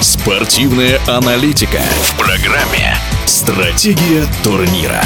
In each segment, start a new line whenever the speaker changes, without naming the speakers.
Спортивная аналитика в программе «Стратегия турнира».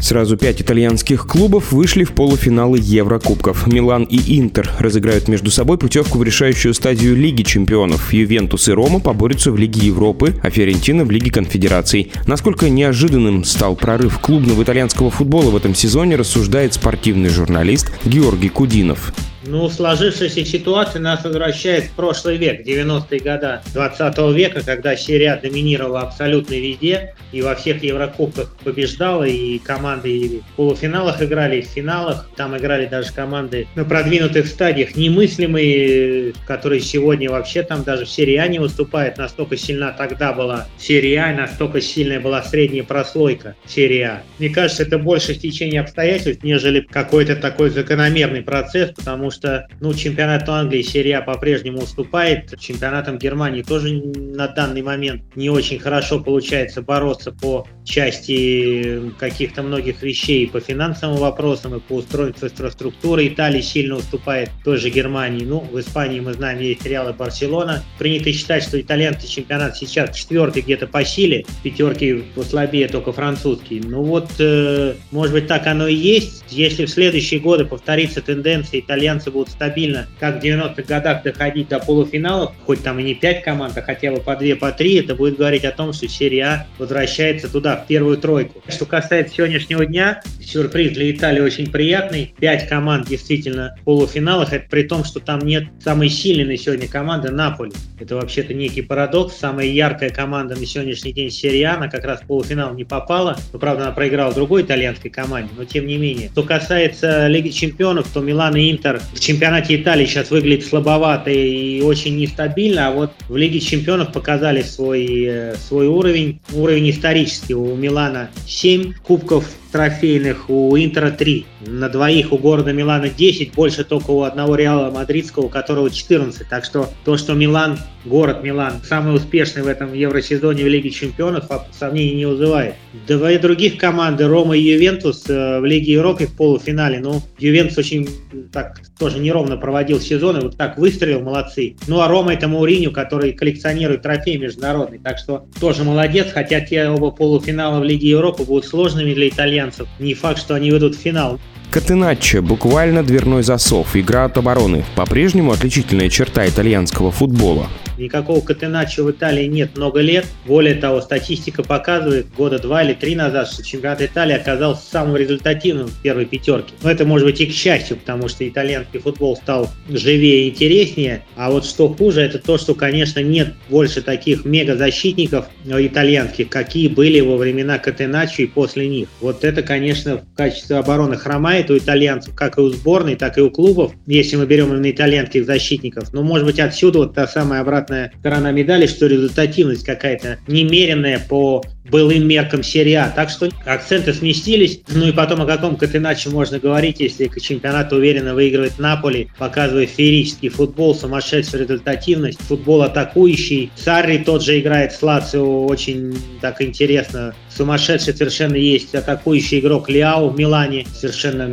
Сразу пять итальянских клубов вышли в полуфиналы Еврокубков. Милан и Интер разыграют между собой путевку в решающую стадию Лиги чемпионов. Ювентус и Рома поборются в Лиге Европы, а Фиорентина в Лиге конфедераций. Насколько неожиданным стал прорыв клубного итальянского футбола в этом сезоне, рассуждает спортивный журналист Георгий Кудинов.
Ну, сложившаяся ситуация нас возвращает в прошлый век, 90-е годы 20 века, когда серия доминировала абсолютно везде, и во всех Еврокубках побеждала, и команды и в полуфиналах играли, и в финалах. Там играли даже команды на продвинутых стадиях, немыслимые, которые сегодня вообще там даже в серии А не выступают. Настолько сильна тогда была серия А, настолько сильная была средняя прослойка серии А. Мне кажется, это больше стечение обстоятельств, нежели какой-то такой закономерный процесс, потому что что ну, чемпионат Англии серия по-прежнему уступает. Чемпионатом Германии тоже на данный момент не очень хорошо получается бороться по части каких-то многих вещей, по финансовым вопросам и по устройству инфраструктуры. Италия сильно уступает той же Германии. Ну, в Испании мы знаем, есть Реал и Барселона. Принято считать, что итальянский чемпионат сейчас четвертый где-то по силе, пятерки послабее только французский. Ну вот, э, может быть, так оно и есть. Если в следующие годы повторится тенденция итальянцы будут стабильно, как в 90-х годах, доходить до полуфиналов, хоть там и не 5 команд, а хотя бы по 2, по 3, это будет говорить о том, что серия А возвращается туда, в первую тройку. Что касается сегодняшнего дня, сюрприз для Италии очень приятный. 5 команд действительно в полуфиналах, это при том, что там нет самой сильной на сегодня команды Наполи. Это вообще-то некий парадокс. Самая яркая команда на сегодняшний день серия А, как раз в полуфинал не попала. Ну, правда, она проиграла другой итальянской команде, но тем не менее. Что касается Лиги Чемпионов, то Милан и Интер в чемпионате Италии сейчас выглядит слабовато и очень нестабильно, а вот в Лиге чемпионов показали свой, э, свой уровень, уровень исторический. У Милана 7 кубков трофейных, у Интера 3. На двоих у города Милана 10, больше только у одного Реала Мадридского, у которого 14. Так что то, что Милан, город Милан, самый успешный в этом евросезоне в Лиге Чемпионов, сомнений не вызывает. Две других команды, Рома и Ювентус, э, в Лиге Европы в полуфинале. Ну, Ювентус очень так тоже неровно проводил сезон, и вот так выстрелил, молодцы. Ну, а Рома это Мауриню, который коллекционирует трофей международный. Так что тоже молодец, хотя те оба полуфинала в Лиге Европы будут сложными для итальянцев. Не факт, что они выйдут в финал.
Катеначчо – буквально дверной засов, игра от обороны. По-прежнему отличительная черта итальянского футбола.
Никакого Катеначо в Италии нет много лет. Более того, статистика показывает года два или три назад, что чемпионат Италии оказался самым результативным в первой пятерке. Но это может быть и к счастью, потому что итальянский футбол стал живее и интереснее. А вот что хуже, это то, что, конечно, нет больше таких мега-защитников итальянских, какие были во времена Катеначо и после них. Вот это, конечно, в качестве обороны хромает у итальянцев, как и у сборной, так и у клубов, если мы берем именно итальянских защитников. Но, может быть, отсюда вот та самая обратная сторона медали, что результативность какая-то немеренная по былым меркам серии А. Так что акценты сместились. Ну и потом о каком как иначе можно говорить, если чемпионат уверенно выигрывает Наполи, показывая феерический футбол, сумасшедшую результативность, футбол атакующий. Сарри тот же играет с Лацио очень так интересно. Сумасшедший совершенно есть атакующий игрок Лиау в Милане. Совершенно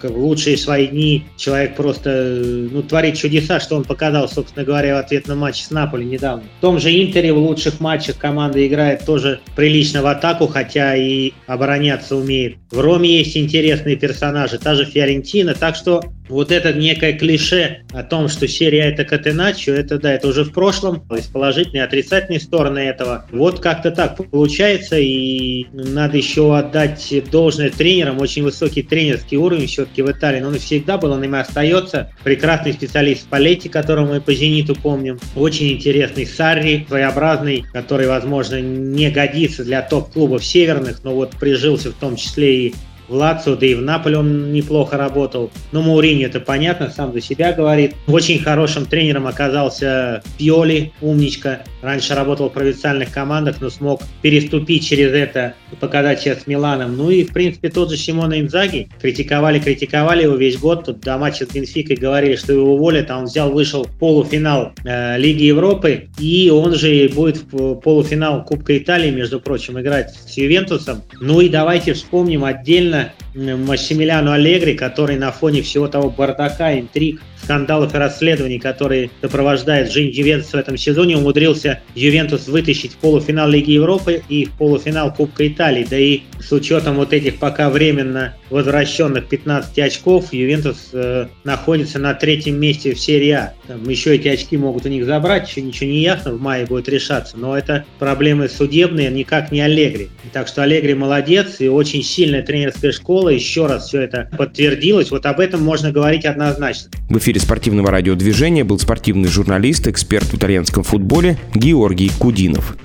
как в лучшие свои дни человек просто ну, творит чудеса, что он показал, собственно говоря, в ответ на матч с Наполи недавно. В том же Интере в лучших матчах команда играет тоже прилично в атаку, хотя и обороняться умеет. В Роме есть интересные персонажи, та же Фиорентина, так что вот это некое клише о том, что серия это Катеначо, это да, это уже в прошлом, есть положительные и отрицательные стороны этого. Вот как-то так получается, и надо еще отдать должное тренерам, очень высокий тренерский уровень все-таки в Италии, но он всегда был, он им и остается. Прекрасный специалист в Палете, которого мы по «Зениту» помним, очень интересный Сарри, своеобразный, который, возможно, не годится для топ-клубов северных, но вот прижился в том числе и в Лацио, да и в Наполе он неплохо работал. Но Маурини это понятно, сам за себя говорит. Очень хорошим тренером оказался Пьоли, умничка. Раньше работал в провинциальных командах, но смог переступить через это и показать себя с Миланом. Ну и, в принципе, тот же Симона Инзаги. Критиковали, критиковали его весь год. Тут до матча с Бенфикой говорили, что его уволят, а он взял, вышел в полуфинал э, Лиги Европы. И он же будет в полуфинал Кубка Италии, между прочим, играть с Ювентусом. Ну и давайте вспомним отдельно именно Массимилиану Аллегри, который на фоне всего того бардака, интриг, скандалов и расследований, которые сопровождают жизнь Ювентуса в этом сезоне, умудрился Ювентус вытащить в полуфинал Лиги Европы и в полуфинал Кубка Италии. Да и с учетом вот этих пока временно возвращенных 15 очков, Ювентус э, находится на третьем месте в серии А. Там еще эти очки могут у них забрать, еще ничего не ясно, в мае будет решаться. Но это проблемы судебные, никак не Аллегри. Так что Аллегри молодец и очень сильная тренерская школа. Еще раз все это подтвердилось. Вот об этом можно говорить однозначно.
В эфире спортивного радиодвижения был спортивный журналист, эксперт в итальянском футболе Георгий Кудинов.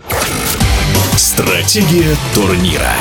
Стратегия турнира.